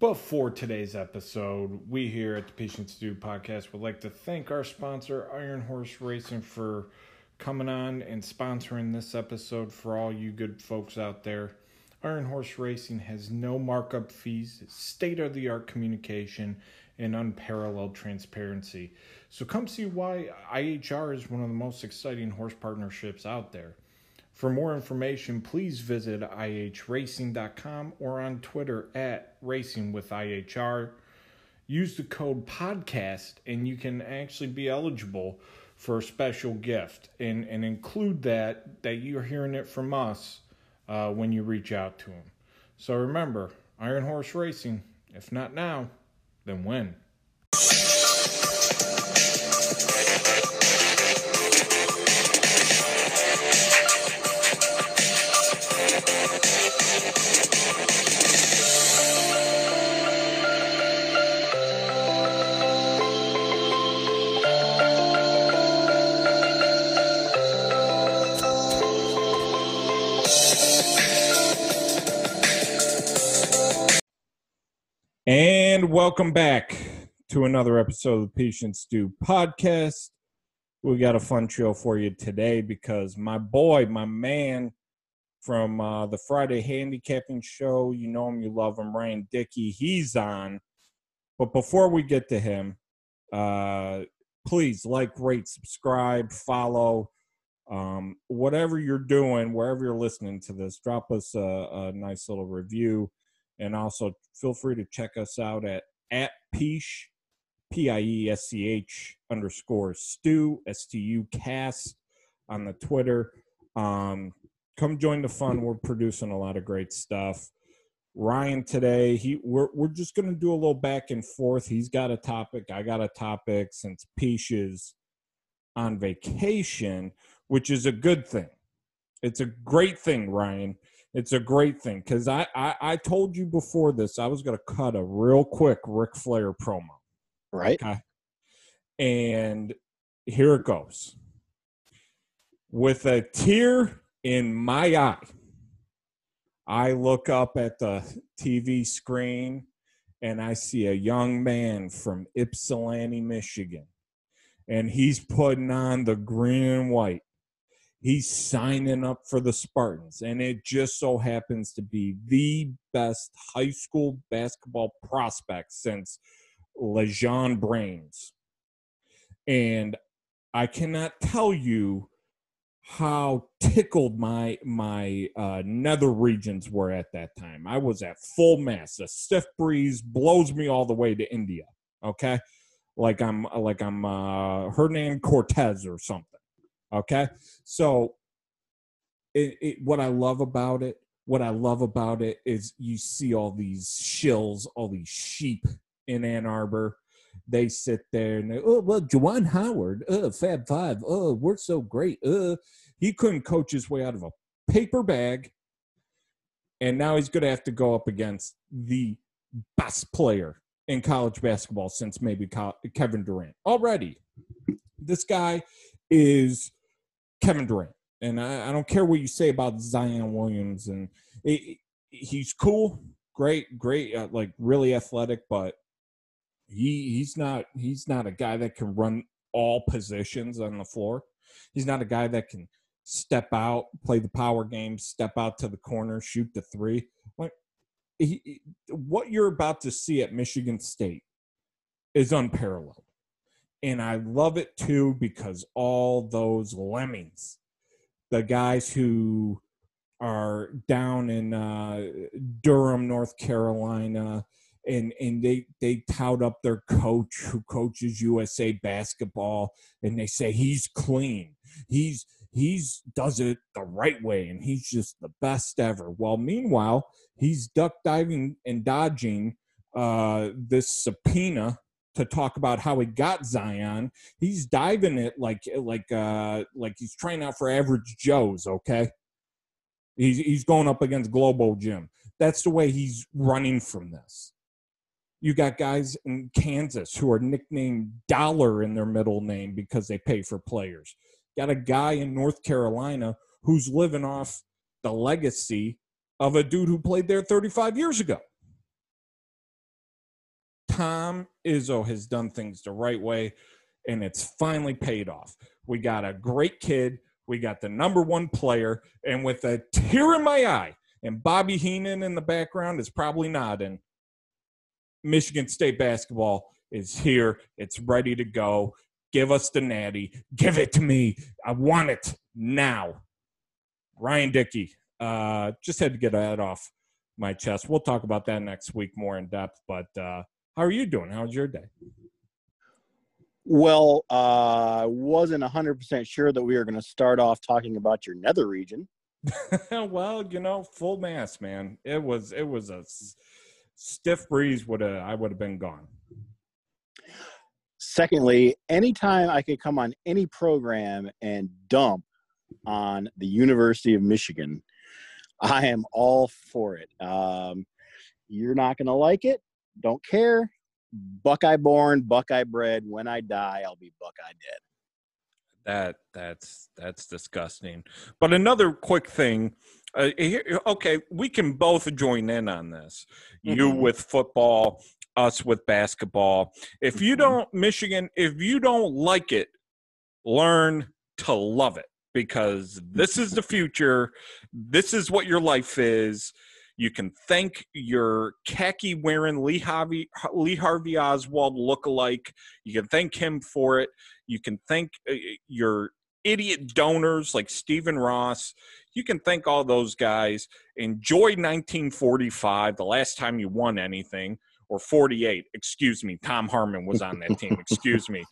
Before today's episode, we here at the Patience Do podcast would like to thank our sponsor, Iron Horse Racing, for coming on and sponsoring this episode for all you good folks out there. Iron Horse Racing has no markup fees, state of the art communication, and unparalleled transparency. So come see why IHR is one of the most exciting horse partnerships out there. For more information, please visit ihracing.com or on Twitter at Racing with IHR. Use the code podcast and you can actually be eligible for a special gift and, and include that that you're hearing it from us uh, when you reach out to them. So remember, Iron Horse Racing, if not now, then when? Welcome back to another episode of the Patients Do podcast. We got a fun show for you today because my boy, my man from uh, the Friday handicapping show, you know him, you love him, Ryan Dickey, he's on. But before we get to him, uh, please like, rate, subscribe, follow. Um, whatever you're doing, wherever you're listening to this, drop us a, a nice little review and also feel free to check us out at at Piesch, P I E S C H underscore Stu S T U cast on the Twitter. Um, come join the fun. We're producing a lot of great stuff. Ryan today, he we're we're just gonna do a little back and forth. He's got a topic, I got a topic since Piesch is on vacation, which is a good thing. It's a great thing, Ryan it's a great thing because I, I, I told you before this I was going to cut a real quick Ric Flair promo. Right. Okay. And here it goes. With a tear in my eye, I look up at the TV screen and I see a young man from Ypsilanti, Michigan. And he's putting on the green and white he's signing up for the Spartans. And it just so happens to be the best high school basketball prospect since LeBron James. And I cannot tell you how tickled my my uh, nether regions were at that time. I was at full mass. A stiff breeze blows me all the way to India. Okay, like I'm like I'm uh, Hernan Cortez or something. Okay, so it, it, what I love about it, what I love about it is you see all these shills, all these sheep in Ann Arbor. They sit there and they, oh well, Juwan Howard, uh, Fab Five, oh we're so great. Uh, he couldn't coach his way out of a paper bag, and now he's going to have to go up against the best player in college basketball since maybe Kevin Durant. Already, this guy is Kevin Durant. And I, I don't care what you say about Zion Williams, and it, he's cool, great, great, uh, like really athletic, but he he's not he's not a guy that can run all positions on the floor. He's not a guy that can step out, play the power game, step out to the corner, shoot the three. Like he, what you're about to see at Michigan State is unparalleled. And I love it too because all those lemmings, the guys who are down in uh, Durham, North Carolina, and and they they tout up their coach who coaches USA basketball, and they say he's clean, he's he's does it the right way, and he's just the best ever. Well, meanwhile, he's duck diving and dodging uh, this subpoena to talk about how he got Zion. He's diving it like like uh like he's trying out for average Joes, okay? He's he's going up against Globo Gym. That's the way he's running from this. You got guys in Kansas who are nicknamed Dollar in their middle name because they pay for players. Got a guy in North Carolina who's living off the legacy of a dude who played there 35 years ago. Tom Izzo has done things the right way, and it's finally paid off. We got a great kid. We got the number one player, and with a tear in my eye, and Bobby Heenan in the background is probably nodding. Michigan State basketball is here. It's ready to go. Give us the natty. Give it to me. I want it now. Ryan Dickey. Uh, just had to get that off my chest. We'll talk about that next week more in depth. But uh, how are you doing? How's your day? Well, uh, I wasn't 100% sure that we were going to start off talking about your nether region. well, you know, full mass, man. It was it was a stiff breeze would have I would have been gone. Secondly, anytime I could come on any program and dump on the University of Michigan, I am all for it. Um, you're not going to like it. Don't care. Buckeye born, Buckeye bred. When I die, I'll be Buckeye dead. That that's that's disgusting. But another quick thing. Uh, here, okay, we can both join in on this. Mm-hmm. You with football, us with basketball. If you mm-hmm. don't, Michigan, if you don't like it, learn to love it because this is the future. This is what your life is. You can thank your khaki wearing Lee Harvey, Lee Harvey Oswald lookalike. You can thank him for it. You can thank uh, your idiot donors like Stephen Ross. You can thank all those guys. Enjoy 1945, the last time you won anything or 48. Excuse me. Tom Harmon was on that team. Excuse me.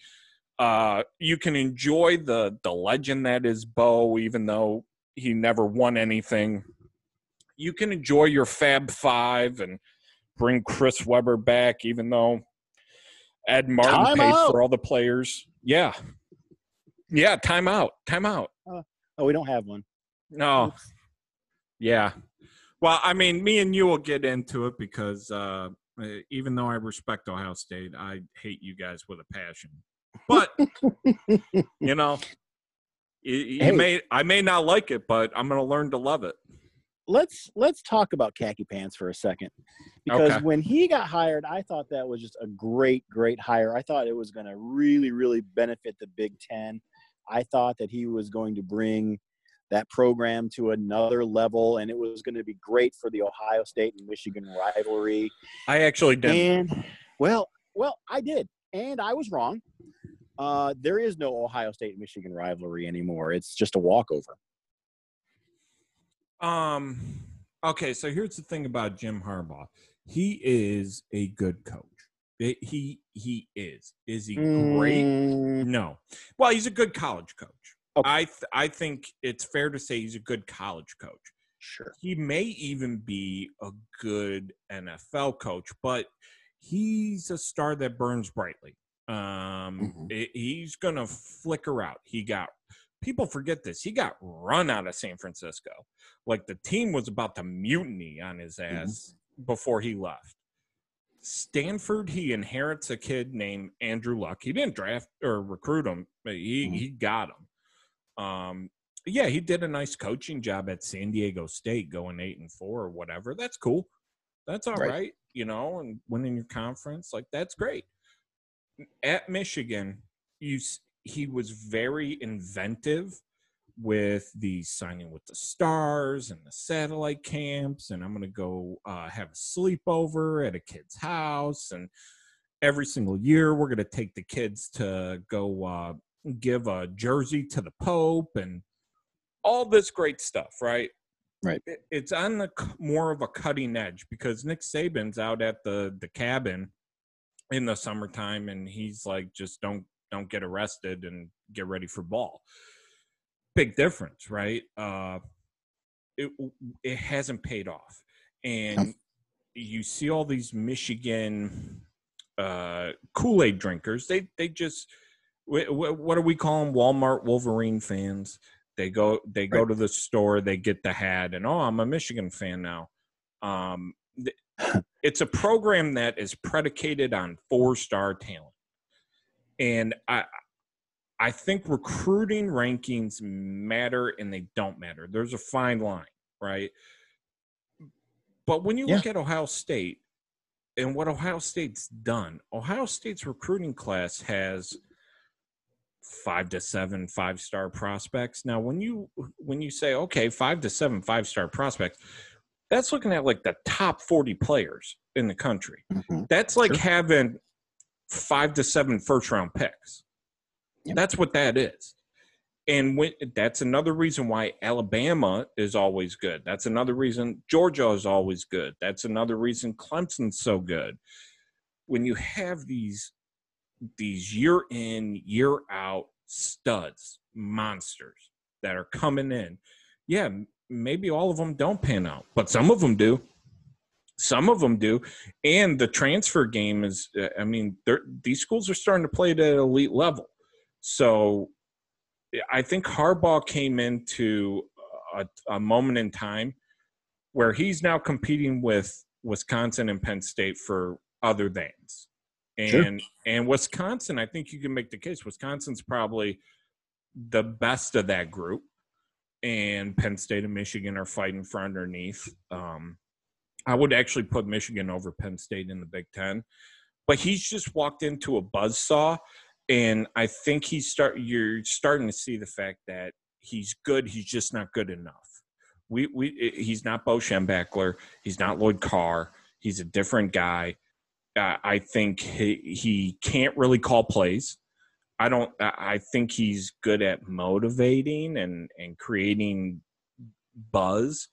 Uh, you can enjoy the the legend that is Bo, even though he never won anything. You can enjoy your Fab Five and bring Chris Webber back, even though Ed Martin time paid out. for all the players. Yeah, yeah. Time out. Time out. Uh, oh, we don't have one. No. Oops. Yeah. Well, I mean, me and you will get into it because uh, uh, even though I respect Ohio State, I hate you guys with a passion. But you know, you, you hey, may I may not like it, but I'm going to learn to love it. Let's let's talk about khaki pants for a second, because okay. when he got hired, I thought that was just a great great hire. I thought it was going to really really benefit the Big Ten. I thought that he was going to bring that program to another level, and it was going to be great for the Ohio State and Michigan rivalry. I actually did. And well, well, I did, and I was wrong. Uh, there is no Ohio State Michigan rivalry anymore. It's just a walkover. Um. Okay, so here's the thing about Jim Harbaugh. He is a good coach. He he is. Is he great? Mm. No. Well, he's a good college coach. Okay. I th- I think it's fair to say he's a good college coach. Sure. He may even be a good NFL coach, but he's a star that burns brightly. Um, mm-hmm. it, he's gonna flicker out. He got people forget this. He got run out of San Francisco. Like the team was about to mutiny on his mm-hmm. ass mm-hmm. before he left. Stanford, he inherits a kid named Andrew Luck. He didn't draft or recruit him, but he, mm-hmm. he got him. Um, yeah, he did a nice coaching job at San Diego State, going eight and four or whatever. That's cool. That's all right. right you know, and winning your conference, like that's great. At Michigan, you he was very inventive with the signing with the stars and the satellite camps and i'm going to go uh, have a sleepover at a kid's house and every single year we're going to take the kids to go uh, give a jersey to the Pope and all this great stuff, right? Right. It's on the more of a cutting edge because Nick Saban's out at the the cabin in the summertime and he's like just don't don't get arrested and get ready for ball. Big difference, right? Uh it it hasn't paid off. And you see all these Michigan uh Kool-Aid drinkers, they they just what do we call them? Walmart Wolverine fans. They go they go right. to the store, they get the hat, and oh, I'm a Michigan fan now. Um, it's a program that is predicated on four star talent, and I I think recruiting rankings matter and they don't matter. There's a fine line, right? But when you yeah. look at Ohio State, and what Ohio State's done. Ohio State's recruiting class has five to seven five star prospects. Now, when you when you say okay, five to seven five star prospects, that's looking at like the top forty players in the country. Mm-hmm. That's like sure. having five to seven first round picks. Yep. That's what that is. And when, that's another reason why Alabama is always good. That's another reason Georgia is always good. That's another reason Clemson's so good. When you have these these year in, year out studs, monsters that are coming in, yeah, maybe all of them don't pan out, but some of them do. Some of them do, and the transfer game is—I mean, these schools are starting to play at an elite level. So I think Harbaugh came into a, a, moment in time where he's now competing with Wisconsin and Penn State for other things. And sure. and Wisconsin, I think you can make the case. Wisconsin's probably the best of that group, and Penn State and Michigan are fighting for underneath. Um, I would actually put Michigan over Penn State in the Big Ten, but he's just walked into a buzz saw and I think he's start. You're starting to see the fact that he's good. He's just not good enough. We we he's not Bo Schembechler. He's not Lloyd Carr. He's a different guy. Uh, I think he he can't really call plays. I don't. I think he's good at motivating and and creating buzz.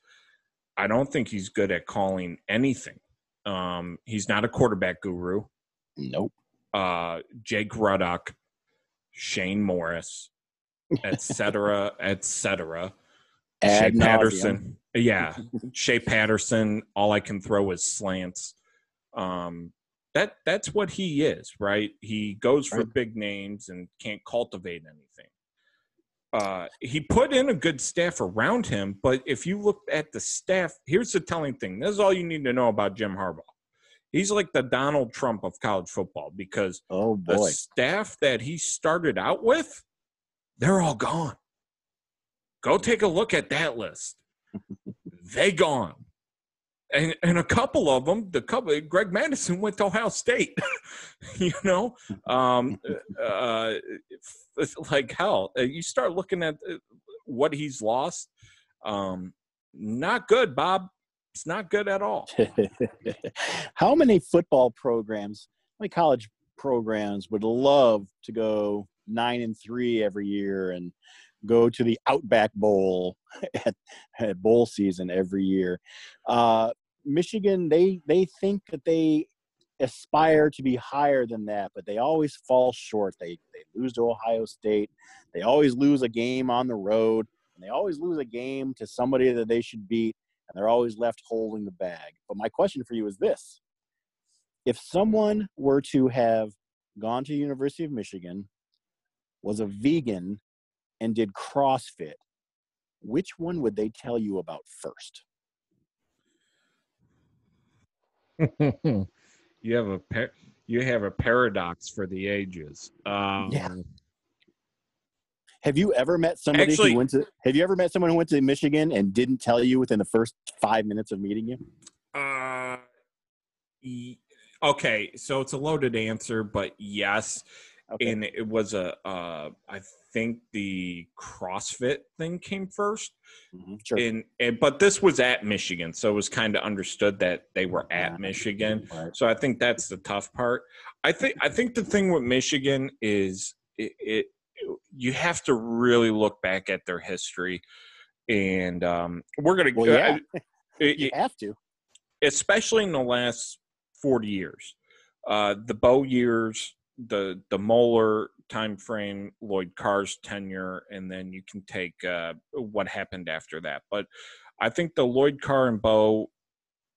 I don't think he's good at calling anything. Um, he's not a quarterback guru. Nope uh, Jake Rudock, Shane Morris, etc., etc. Shea Patterson, yeah, Shea Patterson. All I can throw is slants. Um, that that's what he is, right? He goes for right. big names and can't cultivate anything. Uh, he put in a good staff around him, but if you look at the staff, here's the telling thing. This is all you need to know about Jim Harbaugh he's like the Donald Trump of college football because oh boy. the staff that he started out with, they're all gone. Go take a look at that list. they gone. And, and a couple of them, the couple, Greg Mattison went to Ohio State. you know, um, uh, like hell. Uh, you start looking at uh, what he's lost. Um, not good, Bob. It's not good at all. How many football programs, like college programs, would love to go nine and three every year and go to the Outback Bowl at, at bowl season every year? Uh, Michigan, they they think that they aspire to be higher than that, but they always fall short. They they lose to Ohio State. They always lose a game on the road, and they always lose a game to somebody that they should beat and they're always left holding the bag. But my question for you is this if someone were to have gone to University of Michigan, was a vegan, and did CrossFit, which one would they tell you about first? you have a par- you have a paradox for the ages. Um, yeah. Have you ever met somebody Actually, who went to? Have you ever met someone who went to Michigan and didn't tell you within the first five minutes of meeting you? Uh, okay, so it's a loaded answer, but yes, okay. and it was a. Uh, I think the CrossFit thing came 1st mm-hmm, sure. And, and but this was at Michigan, so it was kind of understood that they were at yeah. Michigan. Right. So I think that's the tough part. I think I think the thing with Michigan is it, it you have to really look back at their history, and um, we're gonna. Well, yeah. Uh, you have to, especially in the last forty years. Uh, the Bo years, the the Moeller time frame, Lloyd Carr's tenure, and then you can take uh, what happened after that. But I think the Lloyd Carr and Bo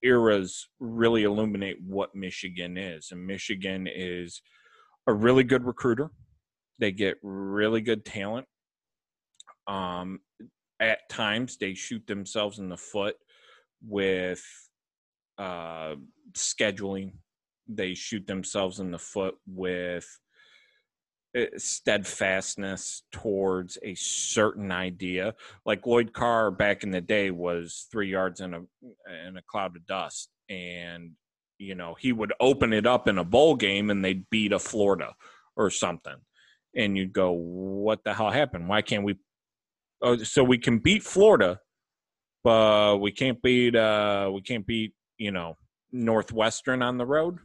eras really illuminate what Michigan is, and Michigan is a really good recruiter. They get really good talent. Um, at times, they shoot themselves in the foot with uh, scheduling. They shoot themselves in the foot with uh, steadfastness towards a certain idea. Like Lloyd Carr back in the day was three yards in a in a cloud of dust, and you know, he would open it up in a bowl game and they'd beat a Florida or something. And you'd go, what the hell happened? Why can't we? Oh, so we can beat Florida, but we can't beat, uh, we can't beat, you know, Northwestern on the road.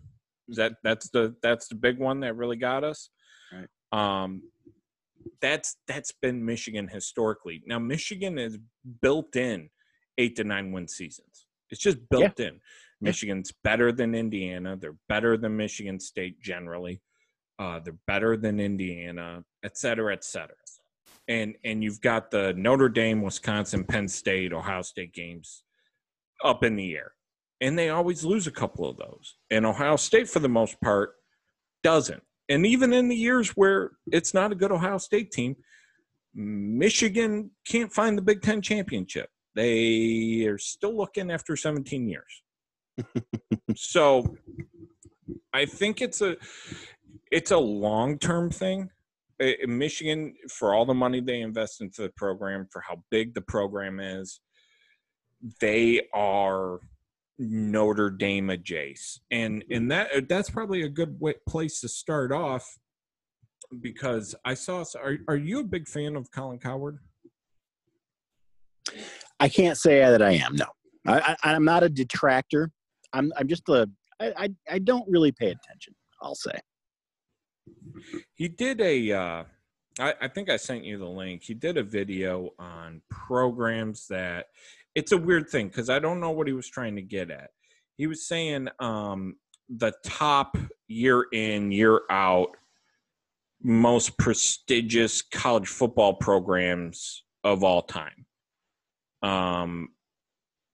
That that's the that's the big one that really got us. Right. Um, that's that's been Michigan historically. Now Michigan is built in eight to nine win seasons. It's just built yeah. in. Michigan's better than Indiana. They're better than Michigan State generally. Uh, they're better than Indiana, et cetera, et cetera. And and you've got the Notre Dame, Wisconsin, Penn State, Ohio State games up in the air, and they always lose a couple of those. And Ohio State, for the most part, doesn't. And even in the years where it's not a good Ohio State team, Michigan can't find the Big Ten championship. They are still looking after 17 years so I think it's a it's a long term thing. Michigan, for all the money they invest into the program, for how big the program is, they are Notre Dame adjacent, and and that that's probably a good way, place to start off because I saw. Are are you a big fan of Colin Cowherd? I can't say that I am. No, I, I, I'm not a detractor. I'm I'm just a I, I, I don't really pay attention. I'll say. He did a. Uh, I, I think I sent you the link. He did a video on programs that. It's a weird thing because I don't know what he was trying to get at. He was saying um, the top year in year out most prestigious college football programs of all time. Um,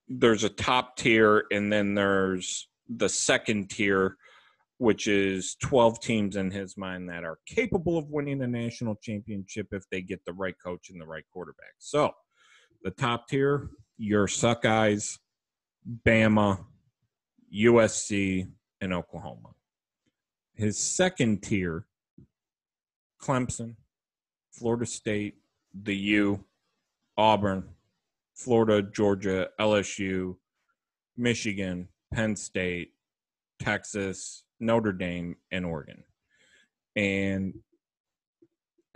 there's a top tier and then there's the second tier which is 12 teams in his mind that are capable of winning a national championship if they get the right coach and the right quarterback. So, the top tier, your Suckeyes, Bama, USC, and Oklahoma. His second tier, Clemson, Florida State, the U, Auburn, Florida, Georgia, LSU, Michigan, Penn State, Texas, Notre Dame, and Oregon. And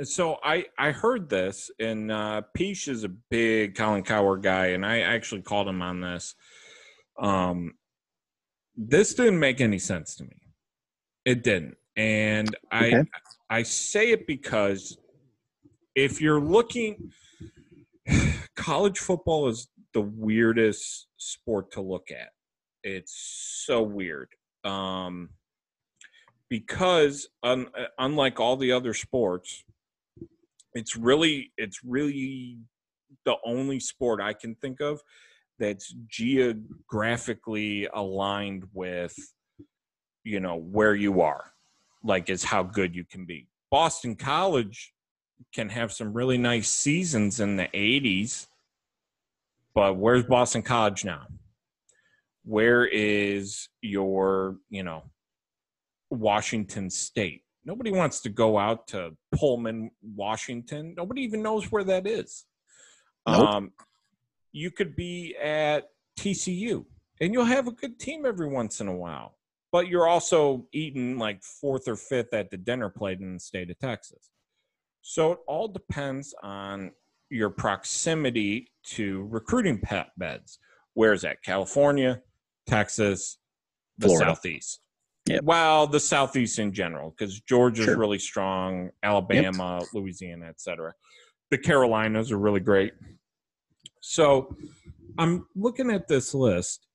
so I I heard this, and uh, Piesch is a big Colin Cowherd guy, and I actually called him on this. Um, this didn't make any sense to me. It didn't, and I okay. I say it because if you're looking college football is the weirdest sport to look at. It's so weird. Um, because un- unlike all the other sports, it's really it's really the only sport I can think of that's geographically aligned with you know where you are like is how good you can be boston college can have some really nice seasons in the 80s. But where's Boston College now? Where is your, you know, Washington State? Nobody wants to go out to Pullman, Washington. Nobody even knows where that is. Nope. Um, you could be at TCU and you'll have a good team every once in a while, but you're also eating like fourth or fifth at the dinner plate in the state of Texas. So it all depends on your proximity to recruiting pet beds. Where's that? California, Texas, the Florida. Southeast. Yep. Well, the Southeast in general, because Georgia's sure. really strong, Alabama, yep. Louisiana, etc. The Carolinas are really great. So I'm looking at this list,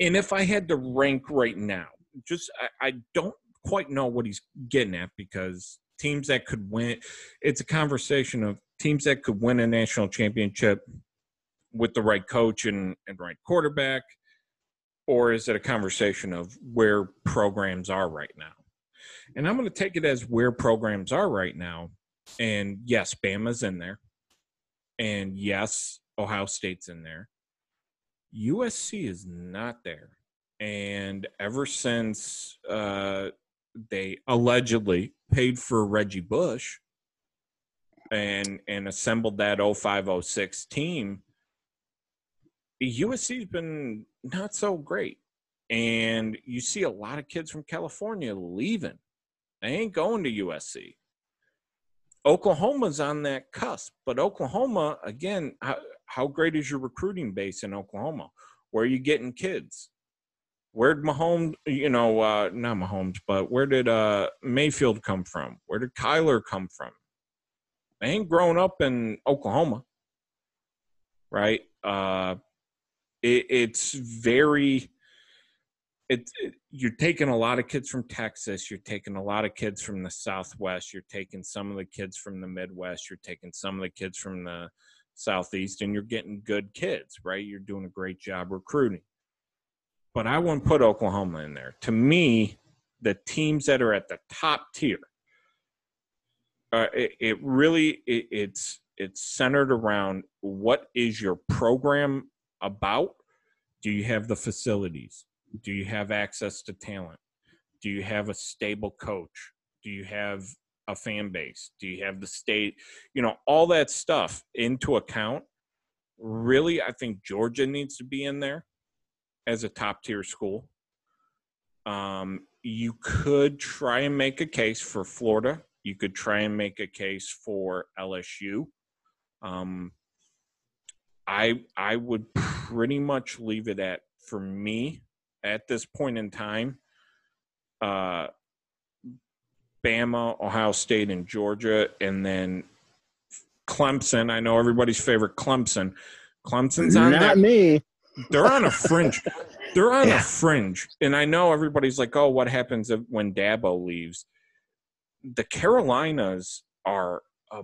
and if I had to rank right now, just I, I don't quite know what he's getting at because teams that could win. It's a conversation of teams that could win a national championship with the right coach and, and right quarterback, or is it a conversation of where programs are right now? And I'm going to take it as where programs are right now. And yes, Bama's in there. And yes, Ohio State's in there. USC is not there. And ever since uh, they allegedly paid for Reggie Bush and and assembled that 0506 team, USC's been not so great. and you see a lot of kids from California leaving. They ain't going to USC. Oklahoma's on that cusp, but Oklahoma, again, how, how great is your recruiting base in Oklahoma? Where are you getting kids? Where'd Mahomes, you know, uh, not Mahomes, but where did uh, Mayfield come from? Where did Kyler come from? They ain't grown up in Oklahoma, right? Uh, it, it's very it, it, you're taking a lot of kids from Texas, you're taking a lot of kids from the Southwest, you're taking some of the kids from the Midwest, you're taking some of the kids from the Southeast, and you're getting good kids, right? You're doing a great job recruiting. But I wouldn't put Oklahoma in there. To me, the teams that are at the top tier, uh, it, it, really it, it's it's centered around what is your program about? Do you have the facilities? Do you have access to talent? Do you have a stable coach? Do you have a fan base? Do you have the state? You know, all that stuff into account. Really, I think Georgia needs to be in there as a top tier school. Um, you could try and make a case for Florida. You could try and make a case for LSU. Um, I I would pretty much leave it at for me at this point in time, uh, Bama, Ohio State, and Georgia, and then Clemson. I know everybody's favorite Clemson. Clemson's on not that. me. They're on a fringe. They're on yeah. a fringe, and I know everybody's like, "Oh, what happens if, when Dabo leaves?" The Carolinas are a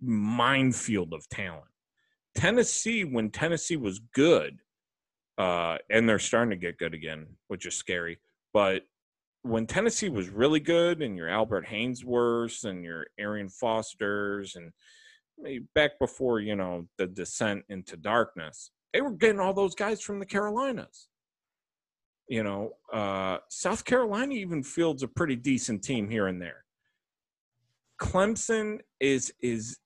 minefield of talent. Tennessee, when Tennessee was good, uh, and they're starting to get good again, which is scary. But when Tennessee was really good, and your Albert Haynesworths and your Arian Fosters, and back before you know the descent into darkness, they were getting all those guys from the Carolinas. You know, uh, South Carolina even fields a pretty decent team here and there. Clemson is is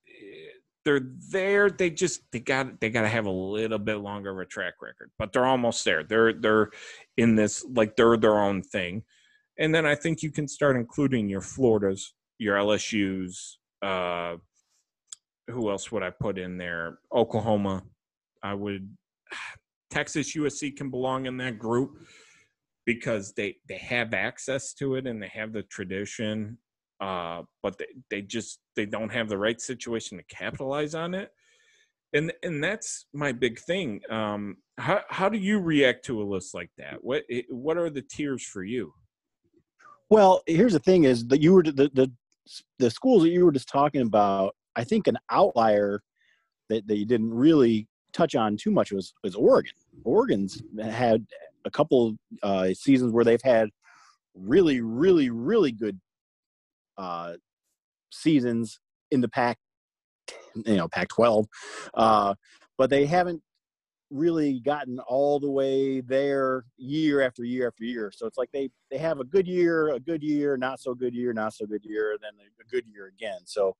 they're there. They just they got they got to have a little bit longer of a track record, but they're almost there. They're they're in this like they're their own thing, and then I think you can start including your Floridas, your LSU's. Uh, who else would I put in there? Oklahoma. I would. Texas USC can belong in that group because they they have access to it and they have the tradition uh, but they, they just they don't have the right situation to capitalize on it. And and that's my big thing um, how, how do you react to a list like that? What what are the tiers for you? Well here's the thing is that you were the the, the schools that you were just talking about i think an outlier that, that you didn't really touch on too much was was oregon. Oregon's had a couple uh, seasons where they've had really really really good uh, seasons in the Pac, you know, Pac-12, uh, but they haven't really gotten all the way there year after year after year. So it's like they they have a good year, a good year, not so good year, not so good year, then a good year again. So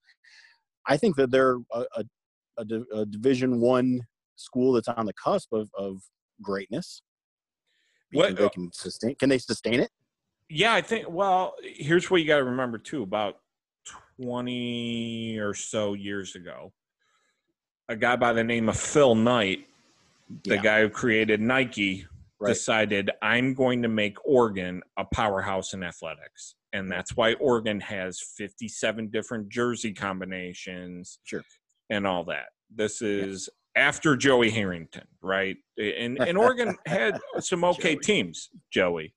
I think that they're a, a, a, a Division One school that's on the cusp of, of greatness. What, they can sustain? Can they sustain it? Yeah, I think. Well, here's what you got to remember too. About twenty or so years ago, a guy by the name of Phil Knight, the yeah. guy who created Nike, right. decided I'm going to make Oregon a powerhouse in athletics, and that's why Oregon has 57 different jersey combinations, sure, and all that. This is. Yeah. After Joey Harrington, right? And, and Oregon had some okay Joey. teams, Joey.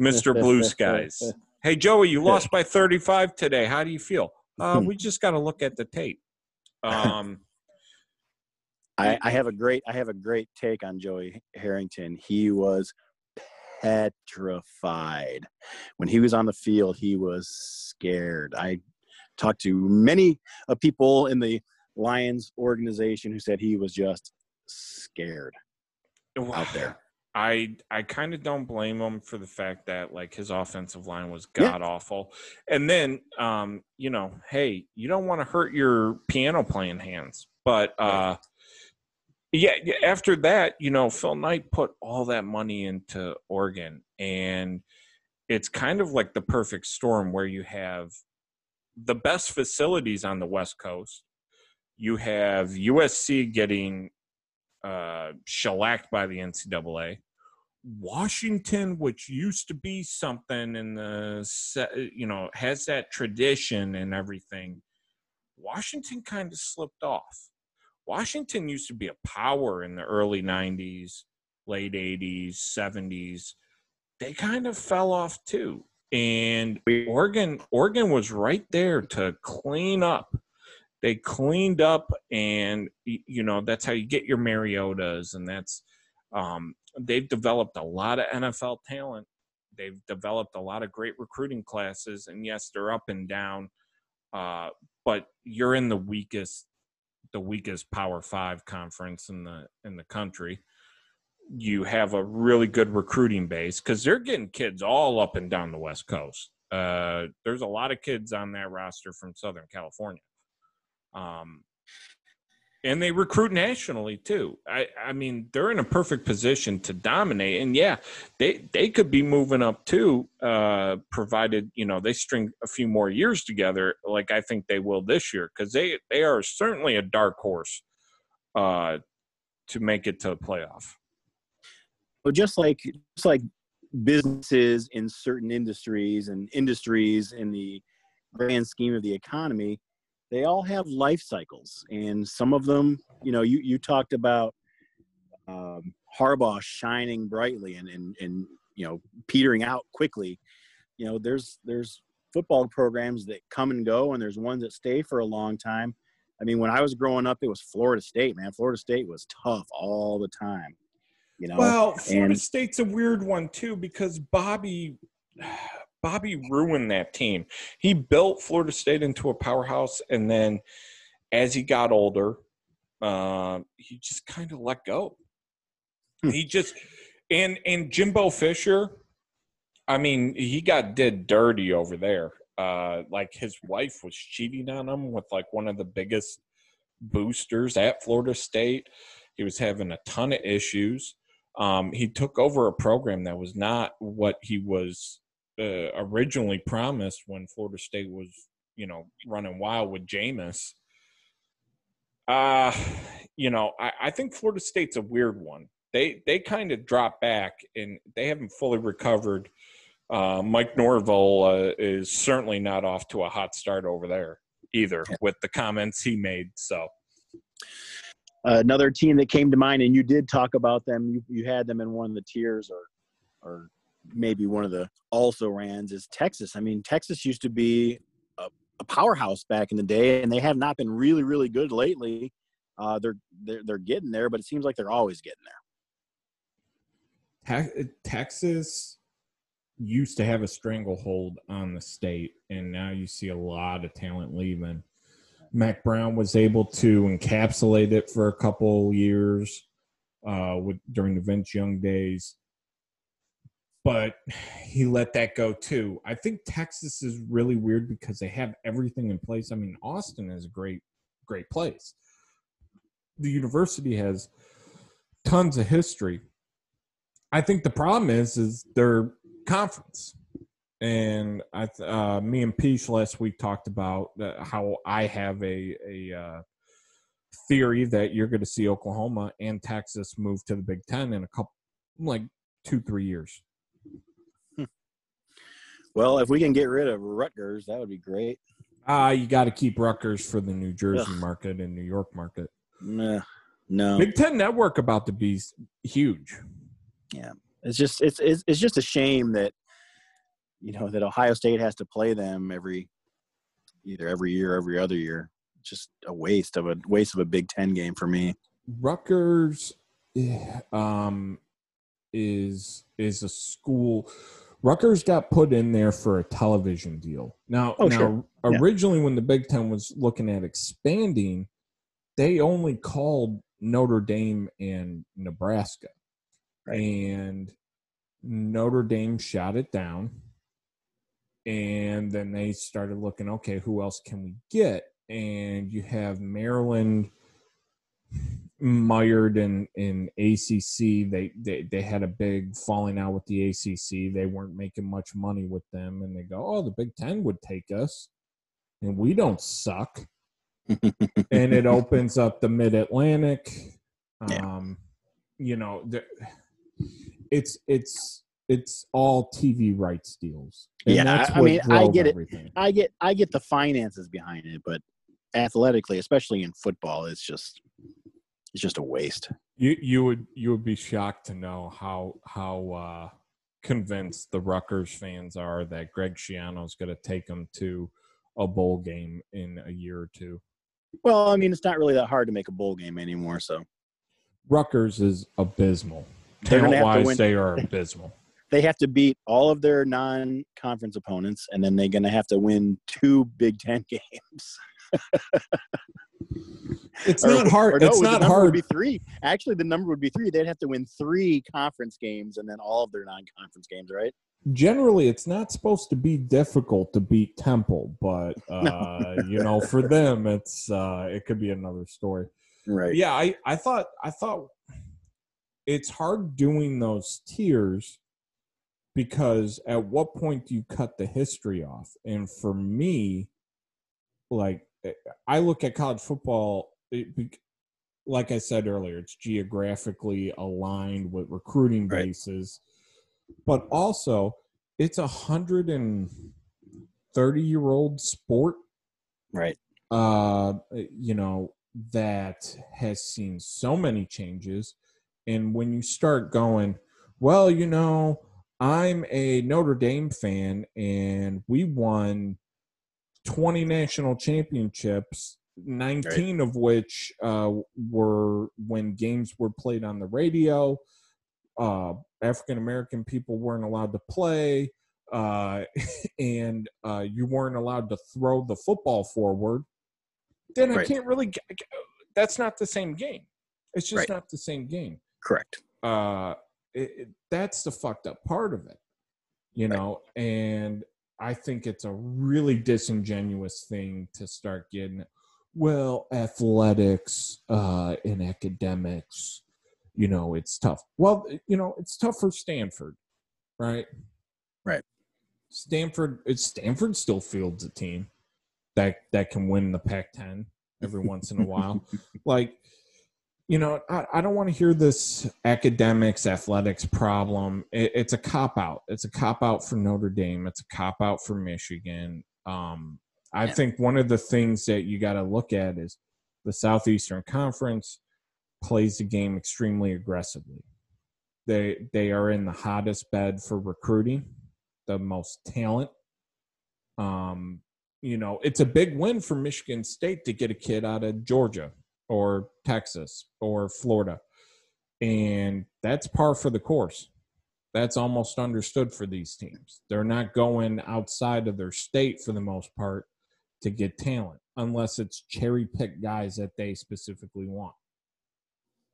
Mr. Blue Skies. Hey, Joey, you lost by 35 today. How do you feel? Uh, we just got to look at the tape. Um, I, I have a great I have a great take on Joey Harrington. He was petrified when he was on the field. He was scared. I talked to many of people in the Lions organization who said he was just scared out there. I I kind of don't blame him for the fact that like his offensive line was god yeah. awful, and then um you know hey you don't want to hurt your piano playing hands, but uh yeah, after that, you know, Phil Knight put all that money into Oregon, and it's kind of like the perfect storm where you have the best facilities on the West Coast. You have USC getting uh, shellacked by the NCAA. Washington, which used to be something in the, you know, has that tradition and everything. Washington kind of slipped off. Washington used to be a power in the early 90s, late 80s, 70s. They kind of fell off too. And Oregon Oregon was right there to clean up. They cleaned up and you know, that's how you get your Mariotas and that's um, they've developed a lot of NFL talent. They've developed a lot of great recruiting classes and yes, they're up and down. Uh, but you're in the weakest the weakest Power Five conference in the in the country. You have a really good recruiting base because they're getting kids all up and down the West Coast. Uh, there's a lot of kids on that roster from Southern California. Um, and they recruit nationally too. I, I mean, they're in a perfect position to dominate. And yeah, they they could be moving up too, uh, provided you know they string a few more years together, like I think they will this year, because they they are certainly a dark horse uh, to make it to a playoff. Well, just like just like businesses in certain industries and industries in the grand scheme of the economy they all have life cycles, and some of them, you know, you you talked about um, Harbaugh shining brightly and and and you know petering out quickly. You know, there's there's football programs that come and go, and there's ones that stay for a long time. I mean, when I was growing up, it was Florida State, man. Florida State was tough all the time. You know. Well, Florida and, State's a weird one too because Bobby Bobby ruined that team. He built Florida State into a powerhouse, and then as he got older, uh, he just kind of let go. Hmm. He just and and Jimbo Fisher, I mean, he got did dirty over there. Uh, like his wife was cheating on him with like one of the biggest boosters at Florida State. He was having a ton of issues. Um, he took over a program that was not what he was uh, originally promised when Florida State was, you know, running wild with Jameis. Uh, you know, I, I think Florida State's a weird one. They they kind of drop back and they haven't fully recovered. Uh, Mike Norvell uh, is certainly not off to a hot start over there either with the comments he made. So another team that came to mind, and you did talk about them. You, you had them in one of the tiers or or maybe one of the also rans is Texas. I mean, Texas used to be a, a powerhouse back in the day, and they have not been really, really good lately. Uh, they're, they're they're getting there, but it seems like they're always getting there. Texas used to have a stranglehold on the state, and now you see a lot of talent leaving. Mack Brown was able to encapsulate it for a couple years uh, with during the Vince Young days but he let that go too. I think Texas is really weird because they have everything in place. I mean, Austin is a great, great place. The university has tons of history. I think the problem is, is their conference. And I, uh, me and Piesch last week talked about how I have a a uh, theory that you're going to see Oklahoma and Texas move to the Big Ten in a couple, like two, three years. Well, if we can get rid of Rutgers, that would be great. Ah, uh, you got to keep Rutgers for the New Jersey Ugh. market and New York market. Nah, no. Big Ten Network about to be huge. Yeah, it's just it's, it's it's just a shame that you know that Ohio State has to play them every either every year, or every other year. Just a waste of a waste of a Big Ten game for me. Rutgers, eh, um, is is a school Rutgers got put in there for a television deal. Now, oh, now sure. originally when the Big Ten was looking at expanding, they only called Notre Dame and Nebraska. Right. And Notre Dame shot it down. And then they started looking, okay, who else can we get? And you have Maryland. Mired in in ACC. They, they they had a big falling out with the ACC. They weren't making much money with them, and they go, "Oh, the Big Ten would take us, and we don't suck." and it opens up the Mid Atlantic. Um, yeah. You know, the, it's it's it's all TV rights deals. And yeah, I mean, I get everything. it. I get I get the finances behind it, but athletically, especially in football, it's just it's just a waste. You you would you would be shocked to know how how uh, convinced the Rutgers fans are that Greg Schiano is going to take them to a bowl game in a year or two. Well, I mean, it's not really that hard to make a bowl game anymore. So Rutgers is abysmal. Talent wise, they are abysmal. they have to beat all of their non-conference opponents, and then they're going to have to win two Big Ten games. it's or, not hard. No, it's not hard. Would be three. Actually, the number would be three. They'd have to win three conference games and then all of their non-conference games, right? Generally, it's not supposed to be difficult to beat Temple, but uh, you know, for them, it's uh, it could be another story. Right. Yeah, I I thought I thought it's hard doing those tiers because at what point do you cut the history off? And for me, like eh, I look at college football, it, like I said earlier, it's geographically aligned with recruiting bases, but also it's a hundred and thirty year old sport, right? Uh, you know that has seen so many changes, and when you start going, well, you know, I'm a Notre Dame fan, and we won 20 national championships, 19 right. of which uh, were when games were played on the radio. Uh, African American people weren't allowed to play, uh, and uh, you weren't allowed to throw the football forward. Then right. I can't really. That's not the same game. It's just right. not the same game. Correct. Uh, it, it, that's the fucked up part of it, you know. And I think it's a really disingenuous thing to start getting. Well, athletics uh, and academics, you know, it's tough. Well, you know, it's tough for Stanford, right? Right. Stanford, Stanford still fields a team that that can win the Pac-10 every once in a while. Like you know, I, I don't want to hear this academics, athletics problem. It, it's a cop out. It's a cop out for Notre Dame. It's a cop out for Michigan. Um, I yeah. think one of the things that you got to look at is the Southeastern Conference plays the game extremely aggressively. They they are in the hottest bed for recruiting, the most talent. Um, you know, it's a big win for Michigan State to get a kid out of Georgia or Texas or Florida. And that's par for the course. That's almost understood for these teams. They're not going outside of their state for the most part to get talent unless it's cherry picked guys that they specifically want.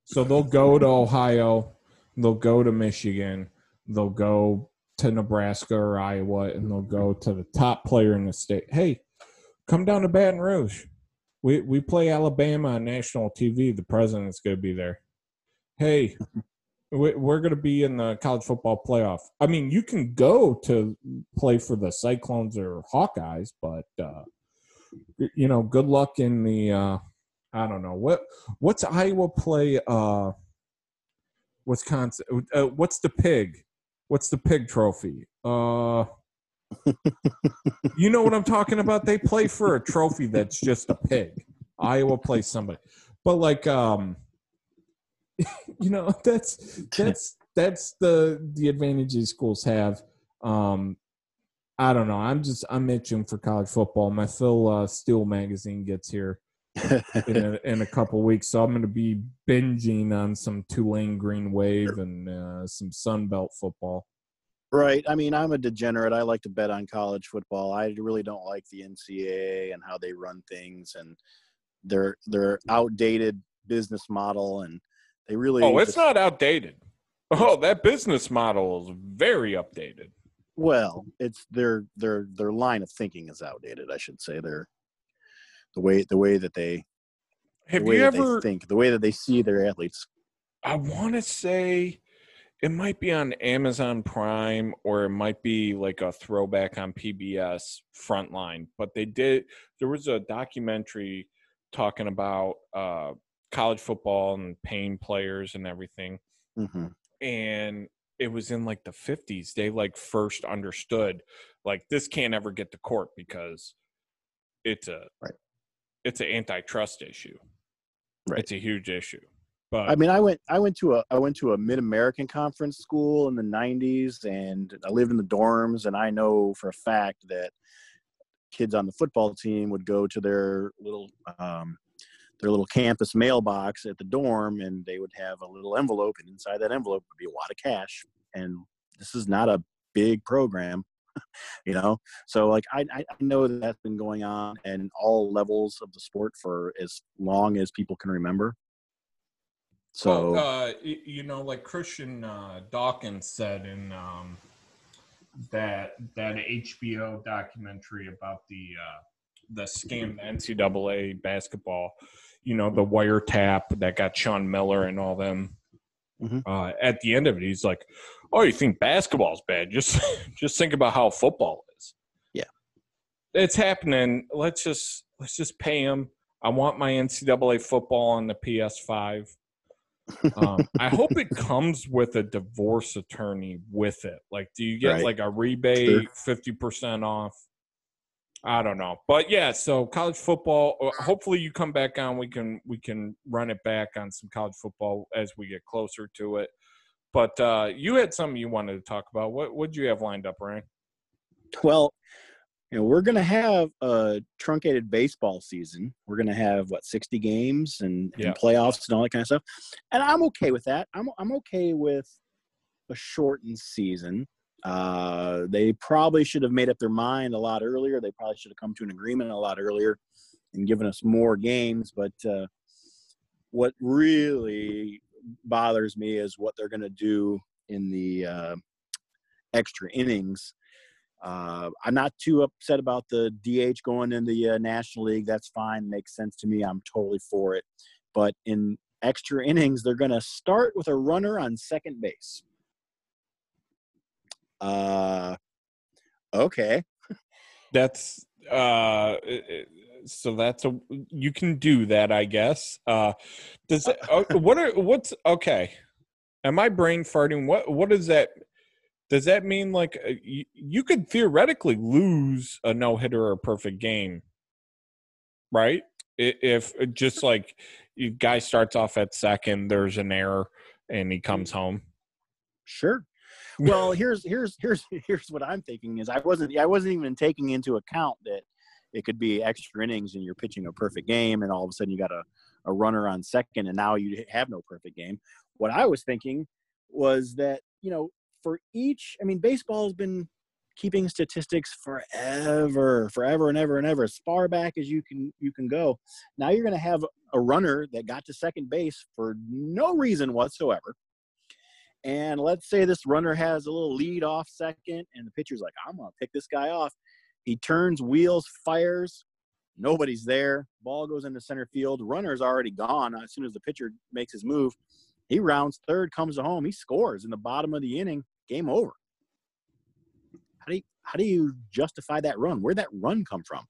So they'll go to Ohio, they'll go to Michigan, they'll go to Nebraska or Iowa, and they'll go to the top player in the state. Hey, come down to Baton Rouge we we play Alabama on national TV. The president's going to be there. Hey, we're going to be in the college football playoff. I mean, you can go to play for the Cyclones or Hawkeyes, but uh, you know, good luck in the. Uh, I don't know what what's Iowa play. Uh, Wisconsin. Uh, what's the pig? What's the pig trophy? Uh, you know what I'm talking about? They play for a trophy that's just a pig. Iowa plays somebody. But like um you know, that's that's that's the the advantages schools have. Um I don't know. I'm just I'm itching for college football. My Phil uh, Steele magazine gets here in a, in a couple weeks, so I'm going to be binging on some Tulane Green Wave and uh, some Sun Belt football. Right. I mean, I'm a degenerate. I like to bet on college football. I really don't like the NCAA and how they run things and their their outdated business model and they really Oh, it's just, not outdated. Oh, that business model is very updated. Well, it's their their their line of thinking is outdated, I should say. Their the way the way that they Have you ever think the way that they see their athletes? I want to say it might be on Amazon Prime or it might be like a throwback on PBS Frontline. But they did. There was a documentary talking about uh, college football and paying players and everything. Mm-hmm. And it was in like the 50s. They like first understood like this can't ever get to court because it's a right. it's an antitrust issue. Right. It's a huge issue. But I mean, I went I went to a I went to a Mid American Conference school in the '90s, and I lived in the dorms, and I know for a fact that kids on the football team would go to their little um, their little campus mailbox at the dorm, and they would have a little envelope, and inside that envelope would be a wad of cash. And this is not a big program, you know. So like I I know that that's been going on in all levels of the sport for as long as people can remember. So, well, uh, you know, like Christian uh, Dawkins said in um, that that HBO documentary about the uh, the scam NCAA basketball, you know, the wiretap that got Sean Miller and all them. Mm-hmm. Uh, at the end of it, he's like, "Oh, you think basketball's bad? Just just think about how football is." Yeah, it's happening. Let's just let's just pay him. I want my NCAA football on the PS5 um, I hope it comes with a divorce attorney with it. Like, do you get right. like a rebate, fifty percent off? I don't know, but yeah. So college football. Uh, hopefully, you come back on. We can we can run it back on some college football as we get closer to it. But uh, you had something you wanted to talk about. What would you have lined up, Ryan? Well, you know, we're going to have a truncated baseball season. We're going to have what 60 games and, yeah. and, playoffs and all that kind of stuff. And I'm okay with that. I'm I'm okay with a shortened season. Uh, they probably should have made up their mind a lot earlier. They probably should have come to an agreement a lot earlier and given us more games. But uh, what really bothers me is what they're going to do in the uh, extra innings uh, I'm not too upset about the DH going in the uh, National League. That's fine, makes sense to me. I'm totally for it. But in extra innings, they're going to start with a runner on second base. Uh, okay. That's uh, so that's a you can do that, I guess. Uh, does it, uh, what are what's okay? Am I brain farting? What what does that? does that mean like uh, you, you could theoretically lose a no hitter or a perfect game, right? If uh, just like you guy starts off at second, there's an error, and he comes home. Sure. Well, here's here's here's here's what I'm thinking is I wasn't I wasn't even taking into account that it could be extra innings and you're pitching a perfect game, and all of a sudden you got a a runner on second, and now you have no perfect game. What I was thinking was that you know for each, I mean, baseball has been keeping statistics forever, forever and ever and ever, as far back as you can you can go. Now you're going to have a runner that got to second base for no reason whatsoever. And let's say this runner has a little lead off second, and the pitcher's like, I'm going to pick this guy off. He turns, wheels, fires. Nobody's there. Ball goes into center field. Runner's already gone as soon as the pitcher makes his move. He rounds third, comes home, he scores in the bottom of the inning, game over. How do you, how do you justify that run? Where'd that run come from?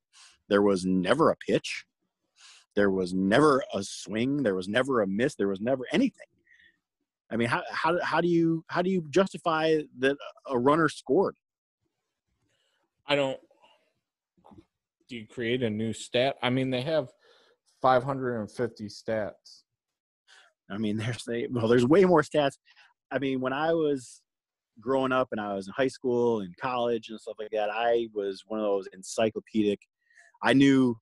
There was never a pitch. There was never a swing. There was never a miss. There was never anything. I mean, how, how, how do you how do you justify that a runner scored? I don't. Do you create a new stat? I mean, they have 550 stats. I mean, there's a, well, there's way more stats. I mean, when I was growing up and I was in high school and college and stuff like that, I was one of those encyclopedic. I knew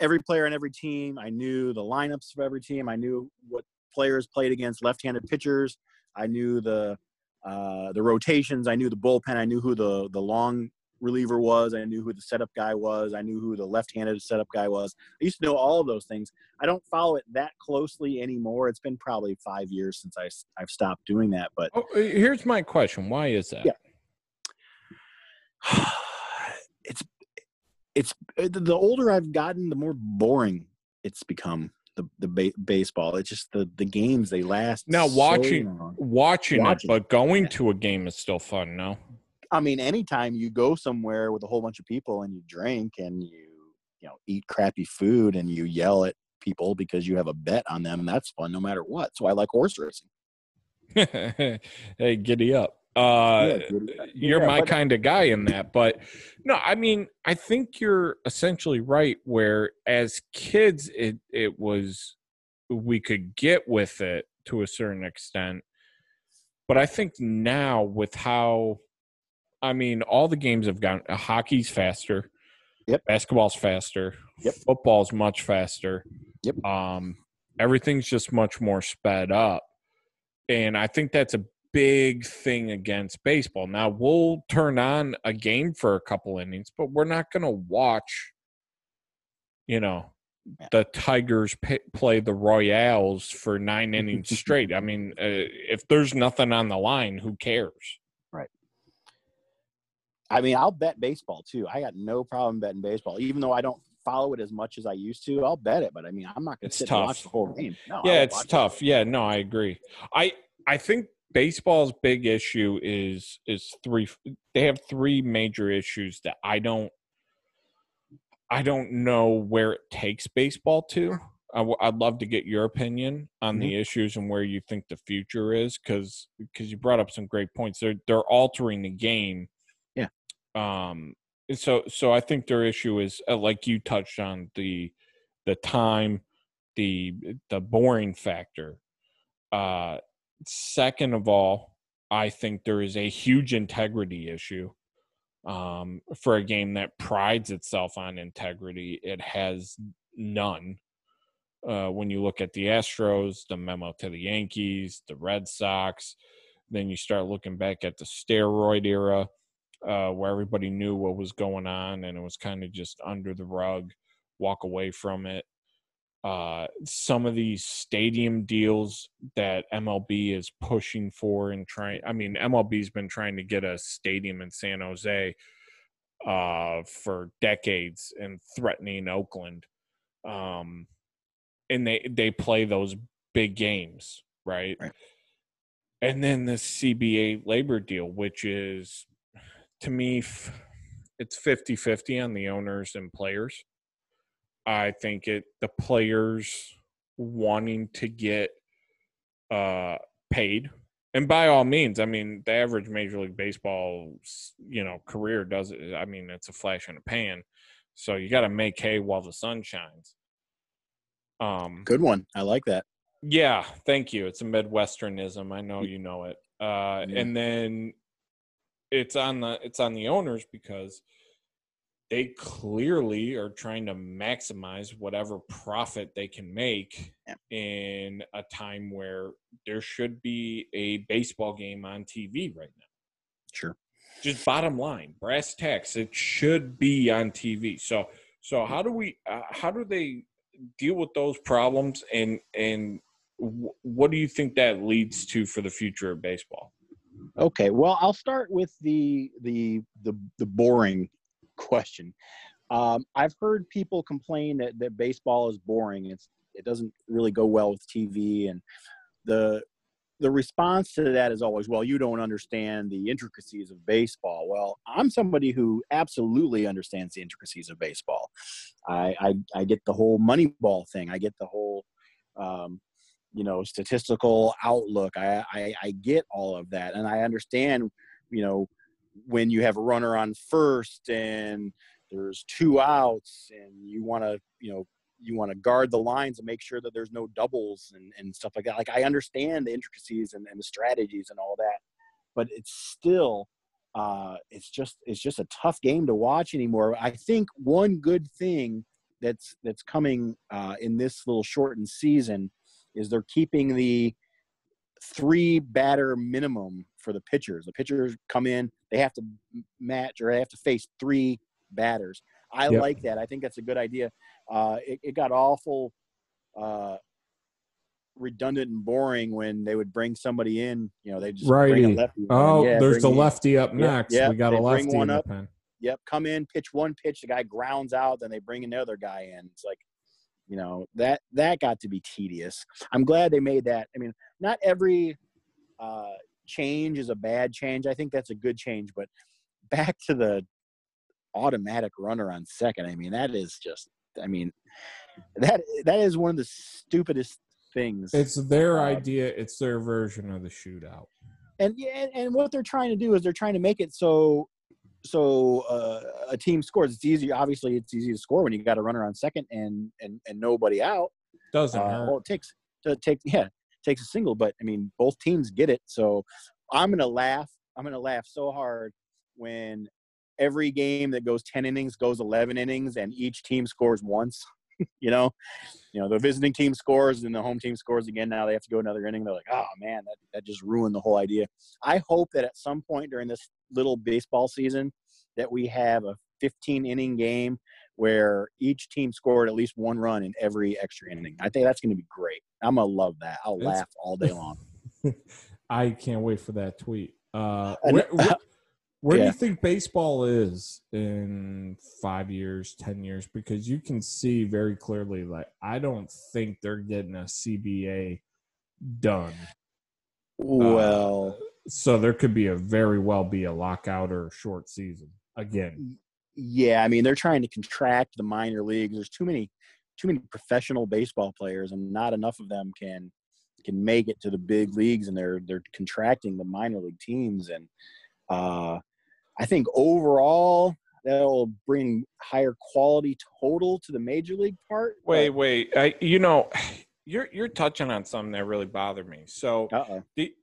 every player on every team. I knew the lineups of every team. I knew what players played against left-handed pitchers. I knew the uh, the rotations. I knew the bullpen. I knew who the the long reliever was. I knew who the setup guy was. I knew who the left-handed setup guy was. I used to know all of those things. I don't follow it that closely anymore. It's been probably five years since I, I've stopped doing that. But oh, uh, here's my question: Why is that? Yeah. it's it's uh, the older I've gotten, the more boring it's become. The the ba- baseball. It's just the the games they last. Now so watching long. watching, Watching it, but going yeah. to a game is still fun. No, I mean, anytime you go somewhere with a whole bunch of people and you drink and you you know eat crappy food and you yell at people because you have a bet on them, that's fun no matter what. So I like horse racing. hey, giddy up. Uh, Yeah, you're Yeah, my but- kind of guy in that. But no, I mean, I think you're essentially right. Where as kids, it it was we could get with it to a certain extent, but I think now with how, I mean, all the games have gone. Uh, hockey's faster. Yep. Basketball's faster. Yep. Football's much faster. Yep. Um, everything's just much more sped up, and I think that's a big thing against baseball. Now we'll turn on a game for a couple innings, but we're not going to watch, you know, Yeah. the Tigers p- play the Royals for nine innings straight. I mean, uh, if there's nothing on the line, who cares? Right. I mean, I'll bet baseball too. I got no problem betting baseball, even though I don't follow it as much as I used to. I'll bet it, but I mean, I'm not going to sit and watch tough. the whole game. No, yeah, it's watch it. tough. Yeah, no, I agree. I I think baseball's big issue is is three. They have three major issues that I don't. I don't know where it takes baseball to. I w- I'd love to get your opinion on the issues and where you think the future is, because because you brought up some great points. They're they're altering the game. Yeah. Um. So so I think their issue is uh, like you touched on the the time, the the boring factor. Uh, second of all, I think there is a huge integrity issue. Um, for a game that prides itself on integrity, it has none. Uh, when you look at the Astros, the memo to the Yankees, the Red Sox, then you start looking back at the steroid era, uh, where everybody knew what was going on and it was kind of just under the rug, walk away from it. Uh, some of these stadium deals that MLB is pushing for and trying. I mean, MLB's been trying to get a stadium in San Jose uh, for decades and threatening Oakland. Um, and they they play those big games, right? Right. And then the CBA labor deal, which is to me, f- it's 50 50 on the owners and players. I think it the players wanting to get uh paid. And by all means, I mean the average Major League Baseball, you know, career does it. I mean, it's a flash in a pan. So you got to make hay while the sun shines. Um, Good one. I like that. yeah, thank you. It's a Midwesternism. I know you know it. Uh, Yeah. And then it's on the it's on the owners because they clearly are trying to maximize whatever profit they can make Yeah. in a time where there should be a baseball game on TV right now. Sure. Just bottom line, brass tacks, it should be on TV. So so how do we uh, how do they deal with those problems and and wh- what do you think that leads to for the future of baseball? Okay. Well, I'll start with the the the the boring question. Um, I've heard people complain that, that baseball is boring. It's it doesn't really go well with TV, and the the response to that is always, "Well, you don't understand the intricacies of baseball." Well, I'm somebody who absolutely understands the intricacies of baseball. I I, I get the whole Moneyball thing. I get the whole um, you know statistical outlook I, I i get all of that and i understand you know when you have a runner on first and there's two outs and you want to you know you want to guard the lines and make sure that there's no doubles and, and stuff like that like i understand the intricacies and, and the strategies and all that but it's still uh it's just it's just a tough game to watch anymore i think one good thing that's that's coming uh in this little shortened season is they're keeping the three batter minimum for the pitchers. The pitchers come in, they have to match or they have to face three batters. I Yep. like that. I think that's a good idea. Uh, it, it got awful uh, redundant and boring when they would bring somebody in. You know, they just bring a lefty. Oh, Yeah, there's the bring in- lefty up next. yep, We got they a bring lefty one in the up. pen. Yep, come in, pitch one pitch, the guy grounds out, then they bring another guy in. It's like You know that that got to be tedious. I'm glad they made that. I mean, not every uh, change is a bad change. I think that's a good change, but back to the automatic runner on second. I mean, that is just. I mean, that that is one of the stupidest things. It's their uh, idea. It's their version of the shootout. And yeah, and what they're trying to do is they're trying to make it so so uh, a team scores. It's easy. Obviously, it's easy to score when you got a runner on second and and and nobody out. Doesn't uh. Well, it takes it takes yeah, takes a single, but I mean both teams get it. So I'm gonna laugh. I'm gonna laugh so hard when every game that goes 10 innings goes 11 innings and each team scores once you know you know the visiting team scores and the home team scores again now they have to go another inning they're like oh man that, that just ruined the whole idea i hope that at some point during this little baseball season that we have a 15 inning game where each team scored at least one run in every extra inning i think that's going to be great i'm going to love that i'll it's, laugh all day long i can't wait for that tweet uh, where, where, where yeah. do you think baseball is in five years, ten years? Because you can see very clearly, like I don't think they're getting a CBA done. Well, uh, so there could be a very well be a lockout or short season again. Yeah, I mean they're trying to contract the minor leagues. There's too many, too many professional baseball players, and not enough of them can can make it to the big leagues, and they're they're contracting the minor league teams and. Uh, I think overall that'll bring higher quality total to the major league part. Wait, wait. I, you know, you're you're touching on something that really bothered me. So the,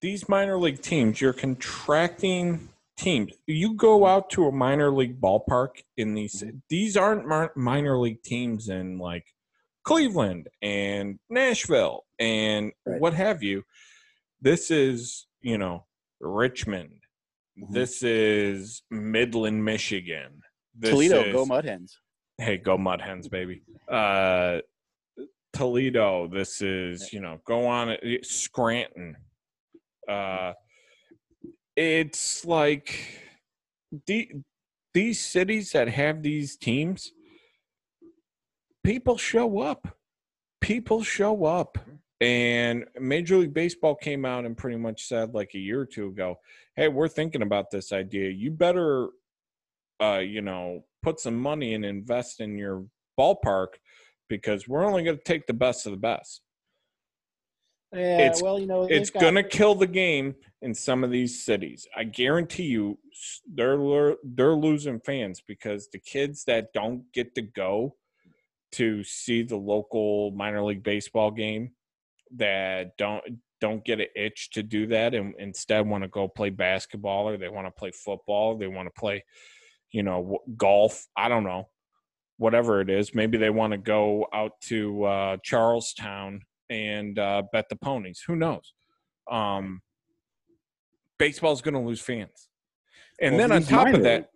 these minor league teams, you're contracting teams. You go out to a minor league ballpark in these. Mm-hmm. These aren't minor league teams in like Cleveland and Nashville and right. what have you. This is you know Richmond Mm-hmm. This is Midland, Michigan. This Toledo, is, go Mud Hens. Hey, go Mud Hens, baby. Uh, Toledo. This is you know go on Scranton. Uh, it's like the, these cities that have these teams. People show up. People show up. And Major League Baseball came out and pretty much said, like a year or two ago, hey, we're thinking about this idea. You better, uh, you know, put some money and invest in your ballpark because we're only going to take the best of the best. Yeah, it's, well, you know, it's got- going to kill the game in some of these cities. I guarantee you, they're they're losing fans because the kids that don't get to go to see the local minor league baseball game that don't don't get an itch to do that and instead want to go play basketball or they want to play football they want to play you know golf i don't know whatever it is maybe they want to go out to uh, Charles Town and uh, bet the ponies who knows um, baseball's going to lose fans and well, then on top of that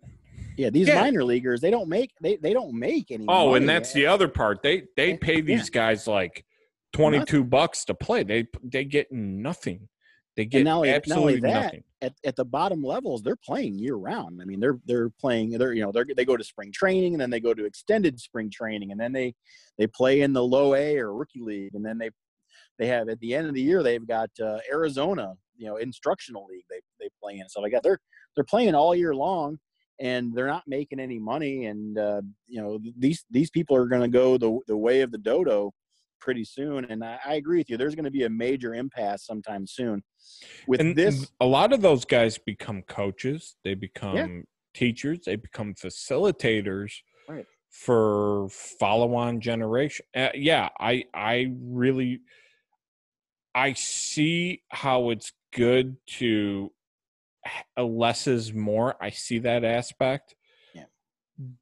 yeah, these yeah. minor leaguers, they don't make they, they don't make any. Oh, money. and that's the other part. They they pay these yeah. guys like 22 bucks to play. They they get nothing. They get not only, absolutely not that, nothing. At, at the bottom levels, they're playing year round. I mean, they're they're playing. They're you know they they go to spring training and then they go to extended spring training and then they they play in the low A or rookie league and then they they have at the end of the year they've got uh, Arizona you know instructional league they they play in stuff like that. They're they're playing all year long and they're not making any money and uh, you know these these people are going to go the the way of the dodo pretty soon. And I, I agree with you. There's going to be a major impasse sometime soon. With and this, a lot of those guys become coaches. They become yeah. teachers. They become facilitators. Right. For follow-on generation, uh, yeah, I I really I see how it's good to less is more. I see that aspect.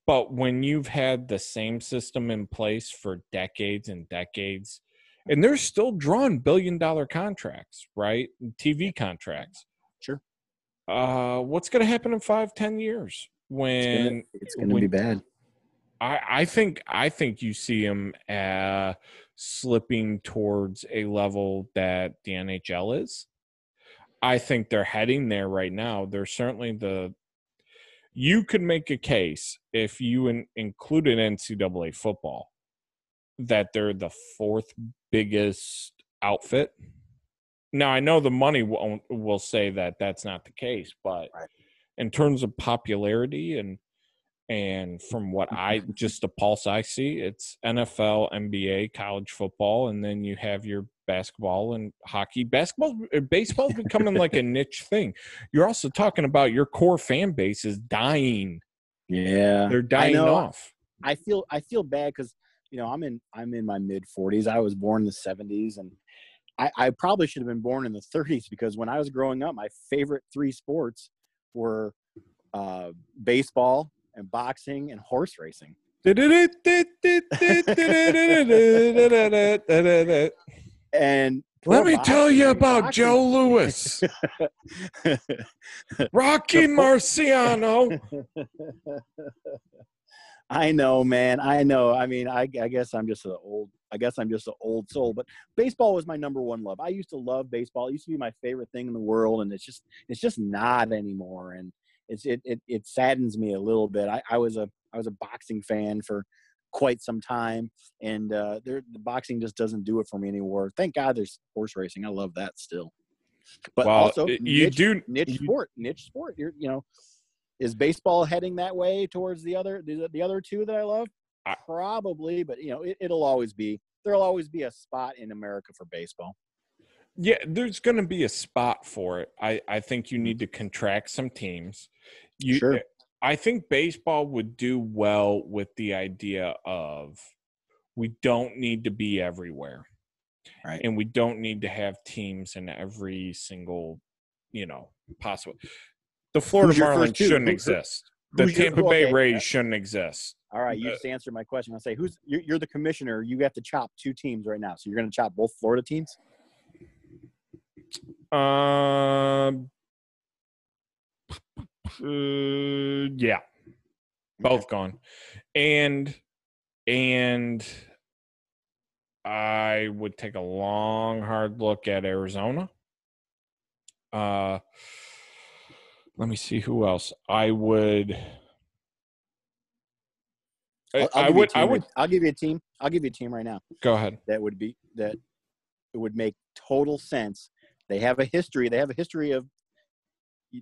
But when you've had the same system in place for decades and decades, and they're still drawing billion dollar contracts, right? TV contracts. Sure. Uh, what's going to happen in five, ten years when it's going to be bad? I, I think I think you see them uh, slipping towards a level that the NHL is. I think they're heading there right now. They're certainly the you could make a case if you in, included NCAA football that they're the fourth biggest outfit. Now I know the money won't will say that that's not the case, but Right. in terms of popularity and and from what I just the pulse I see, it's NFL, NBA, college football, and then you have your basketball and hockey. Basketball, uh, baseball's becoming like a niche thing. You're also talking about your core fan base is dying. Yeah, They're dying know. off. I feel I feel bad because you know I'm in I'm in my mid 40s. I was born in the 70s, and I, I probably should have been born in the 30s because when I was growing up, my favorite three sports were uh, baseball and boxing and horse racing. And Let me tell you about boxing- Joe Louis, Rocky Marciano. I know, man. I know. I mean, I, I guess I'm just an old. I guess I'm just an old soul. But baseball was my number one love. I used to love baseball. It used to be my favorite thing in the world, and it's just it's just not anymore. And it's it it, it saddens me a little bit. I, I was a I was a boxing fan for quite some time, and uh, there the boxing just doesn't do it for me anymore. Thank God there's horse racing. I love that still. But Well, also, you niche- do niche you- sport, niche sport. You're, you know, is baseball heading that way towards the other the, the other two that I love? Probably, but you know, it, it'll always be there'll always be a spot in America for baseball. Yeah, there's going to be a spot for it. I, I think you need to contract some teams. You, Sure. I think baseball would do well with the idea of we don't need to be everywhere. Right. And we don't need to have teams in every single, you know, possible. The Florida Marlins shouldn't Who- who- exist. The who's your- Tampa Bay okay, Rays uh, shouldn't exist. All right, you just answered my question. I'll say, who's you're, you're the commissioner? You have to chop two teams right now, so you're going to chop both Florida teams. Um. uh, yeah, both gone, and and I would take a long, hard look at Arizona. Uh, let me see who else I would. I, I'll, I'll I give you a would. I would I'll give you a team. I'll give you a team right now. go ahead. that would be that it would make total sense. They have a history. They have a history of.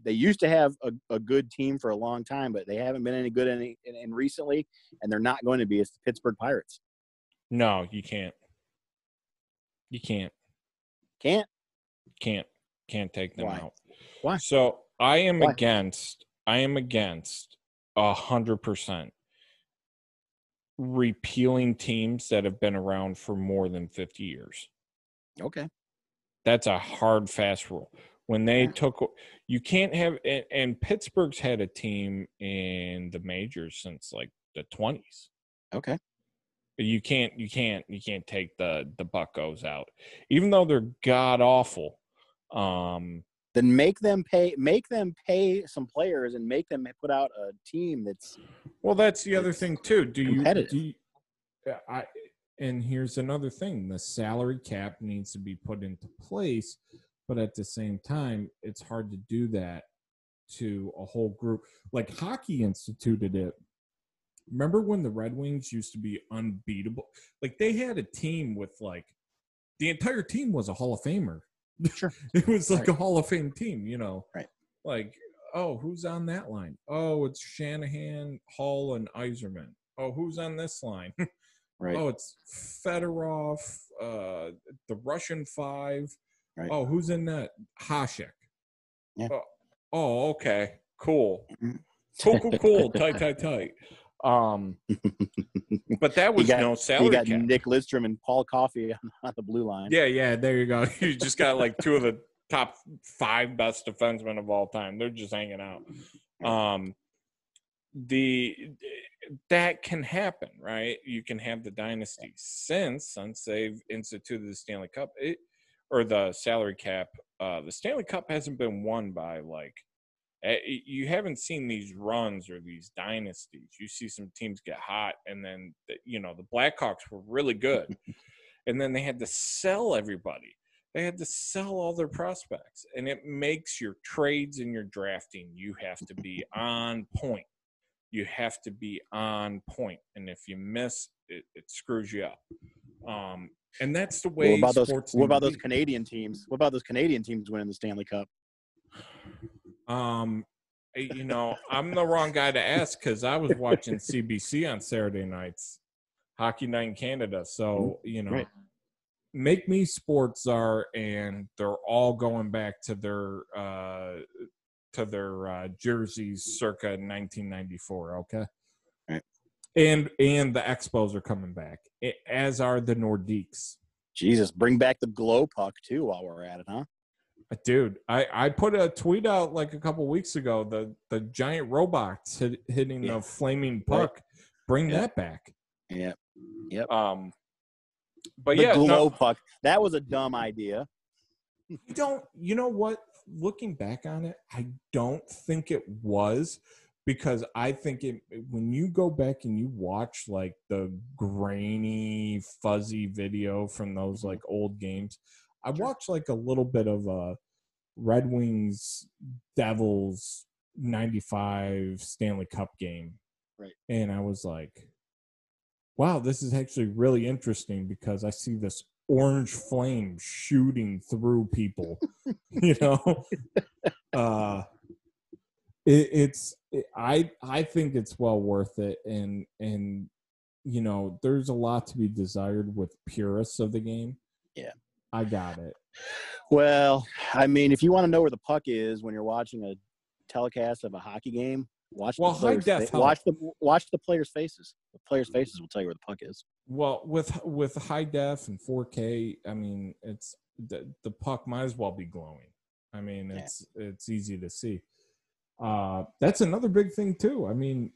They used to have a, a good team for a long time, but they haven't been any good any in, in recently, and they're not going to be. It's the Pittsburgh Pirates. No, you can't. You can't. Can't. can't can't take them Why? out. Why? So I am Why? against I am against a hundred percent repealing teams that have been around for more than fifty years. Okay. That's a hard fast rule. When they Yeah. took you can't have and, and Pittsburgh's had a team in the majors since like the twenties. Okay. You can't you can't you can't take the the Buccos out. Even though they're god awful. Um Then make them pay. Make them pay some players and make them put out a team that's Well, that's the other thing too. Do you, do you yeah, I and here's another thing, the salary cap needs to be put into place, but at the same time, it's hard to do that to a whole group. Like hockey instituted it. Remember when the Red Wings used to be unbeatable? Like they had a team with like the entire team was a Hall of Famer. Sure. it was like Right. a Hall of Fame team, you know. Right. Like, oh, who's on that line? Oh, it's Shanahan, Hall, and Yzerman. Oh, who's on this line? right. Oh, it's Fedorov, uh, the Russian five. Right. Oh, who's in that? Hasek. Yeah. Oh, oh, okay. Cool. Mhm. Cool, cool, cool. tight, tight, tight. Um, but that was got- no you salary got cap. Nick Lidstrom and Paul Coffey on the blue line. Yeah, yeah, there you go. You just got like two of the top five best defensemen of all time. They're just hanging out. Um the that can happen, right? You can have the dynasty since since they've instituted the Stanley Cup it, or the salary cap. Uh the Stanley Cup hasn't been won by like eh, you haven't seen these runs or these dynasties. You see some teams get hot, and then the, you know the Blackhawks were really good, and then they had to sell everybody. They had to sell all their prospects, and it makes your trades and your drafting. You have to be on point. You have to be on point, and if you miss, it, it screws you up. Um, and that's the way. What about those? What about those Canadian teams? What about those Canadian teams winning the Stanley Cup? Um, you know, I'm the wrong guy to ask because I was watching CBC on Saturday nights, Hockey Night in Canada. So mm-hmm. you know, right. make me sports are, and they're all going back to their uh, to their uh, jerseys circa 1994. Okay. Right. And and the Expos are coming back, as are the Nordiques. Jesus, bring back the glow puck too while we're at it, huh? Uh, dude, I, I put a tweet out like a couple weeks ago. The the giant robots hit, hitting yeah. the flaming puck. Right. Bring yeah. that back. Yep. Yep. Um, but the yeah, glow no, puck. That was a dumb idea. you don't. You know what? Looking back on it, I don't think it was because I think it when you go back and you watch like the grainy, fuzzy video from those like old games, I watched like a little bit of a Red Wings Devils 95 Stanley Cup game. Right. And I was like, wow, this is actually really interesting because I see this orange flame shooting through people you know? Uh it, it's it, i i think it's well worth it. And and you know there's a lot to be desired with purists of the game. Yeah. I got it. Well i mean if you want to know where the puck is when you're watching a telecast of a hockey game Watch well, the high def. Fa- watch the watch the players' faces. The players' faces will tell you where the puck is. Well, with with high def and 4K, I mean, it's the the puck might as well be glowing. I mean, it's yeah. it's easy to see. Uh, that's another big thing too. I mean,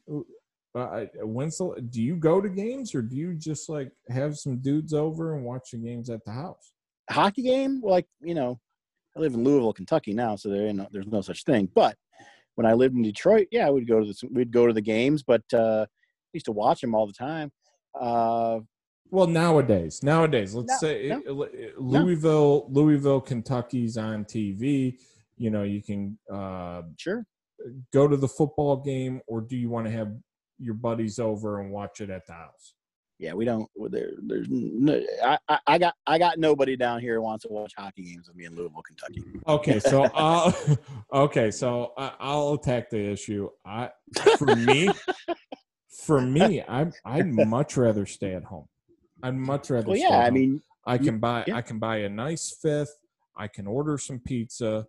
uh, when's the, do you go to games or do you just like have some dudes over and watch the games at the house? Hockey game, like you know, I live in Louisville, Kentucky now, so there no, there's no such thing. But when I lived in Detroit, yeah, we'd go to the we'd go to the games, but uh, used to watch them all the time. Uh, well, nowadays, nowadays, let's no, say no, Louisville, no. Louisville, Kentucky's on TV. You know, you can uh, sure go to the football game, or do you want to have your buddies over and watch it at the house? Yeah, we don't. There, there's. No, I, I got. I got nobody down here who wants to watch hockey games with me in Louisville, Kentucky. Okay, so I'll. okay, so I'll attack the issue. I for me, for me, I I'd much rather stay at home. I'd much rather. Well, yeah, I mean, I can buy. Yeah. I can buy a nice fifth. I can order some pizza.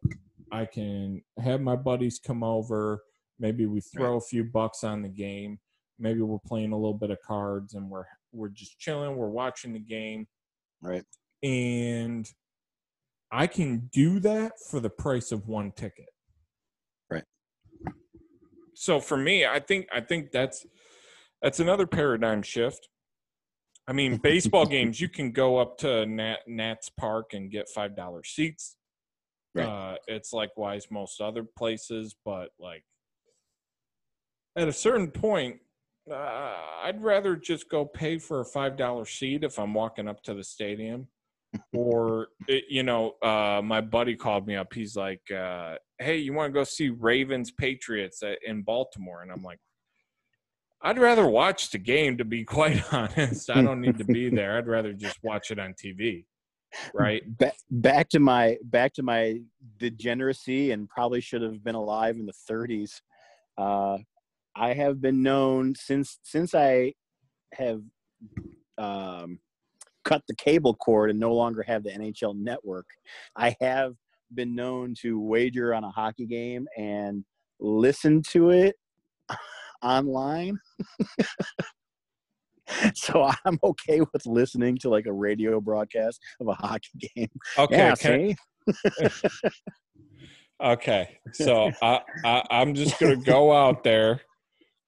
I can have my buddies come over. Maybe we throw right. a few bucks on the game maybe we're playing a little bit of cards and we're we're just chilling we're watching the game. Right. And i can do that for the price of one ticket. Right. So for me i think i think that's that's another paradigm shift. I mean baseball games you can go up to nat nats park and get five dollar seats. Right. uh, it's likewise most other places but like at a certain point uh, I'd rather just go pay for a five dollar seat if I'm walking up to the stadium, or it, you know, uh, my buddy called me up. He's like, uh, "Hey, you want to go see Ravens Patriots in Baltimore?" And I'm like, "I'd rather watch the game. To be quite honest, I don't need to be there. I'd rather just watch it on TV." Right. Back, back to my back to my degeneracy, and probably should have been alive in the 30s. Uh, I have been known since since I have um, cut the cable cord and no longer have the NHL network. I have been known to wager on a hockey game and listen to it online. so I'm okay with listening to like a radio broadcast of a hockey game. Okay. Yeah, can, okay. So I, I I'm just gonna go out there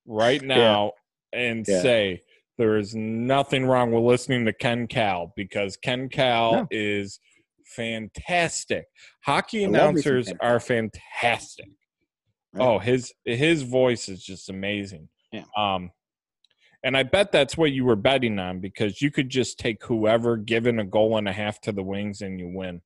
right now yeah. and yeah. say there is nothing wrong with listening to Ken Kal because Ken Kal no. is fantastic. Hockey announcers are fantastic. Right. Oh, his his voice is just amazing. Yeah. Um and I bet that's what you were betting on because you could just take whoever given a goal and a half to the wings and you win.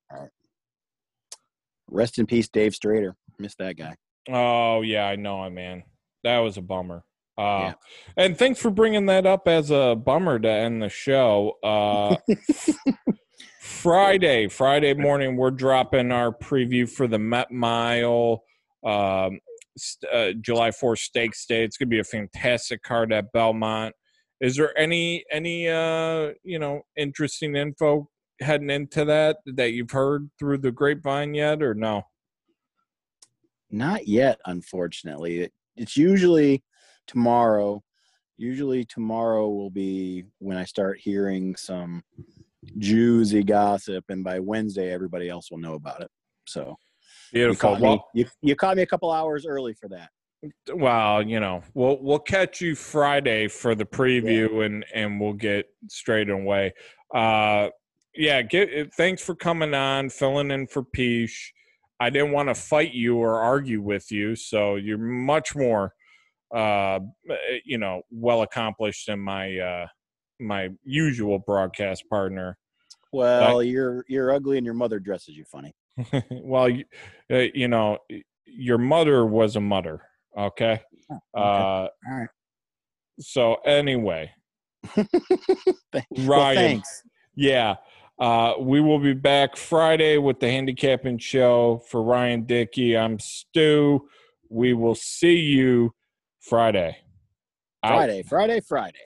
Rest in peace, Dave Strader. Missed that guy. Oh yeah, I know, man. That was a bummer. Uh, yeah. And thanks for bringing that up as a bummer to end the show. Uh, Friday, Friday morning, we're dropping our preview for the Met Mile um, uh, July 4th Stakes Day. It's going to be a fantastic card at Belmont. Is there any any uh, you know interesting info heading into that that you've heard through the grapevine yet, or no? Not yet, unfortunately. It's usually tomorrow. Usually tomorrow will be when I start hearing some juicy gossip, and by Wednesday everybody else will know about it. So beautiful. You caught, well, me, you, you caught me a couple hours early for that. Well, you know, we'll we'll catch you Friday for the preview, yeah. and and we'll get straight away. Uh, yeah, get thanks for coming on, filling in for Piesch. I didn't want to fight you or argue with you, so you're much more, uh, you know, well accomplished than my uh, my usual broadcast partner. Well, you're you're ugly, and your mother dresses you funny. well, you, uh, you know, your mother was a mother. Okay. Oh, okay. Uh, All right. So anyway, Ryan. Well, thanks. Yeah. Uh, we will be back Friday with the handicapping show for Ryan Dickey. I'm Stu. We will see you Friday. Friday, Friday, Friday.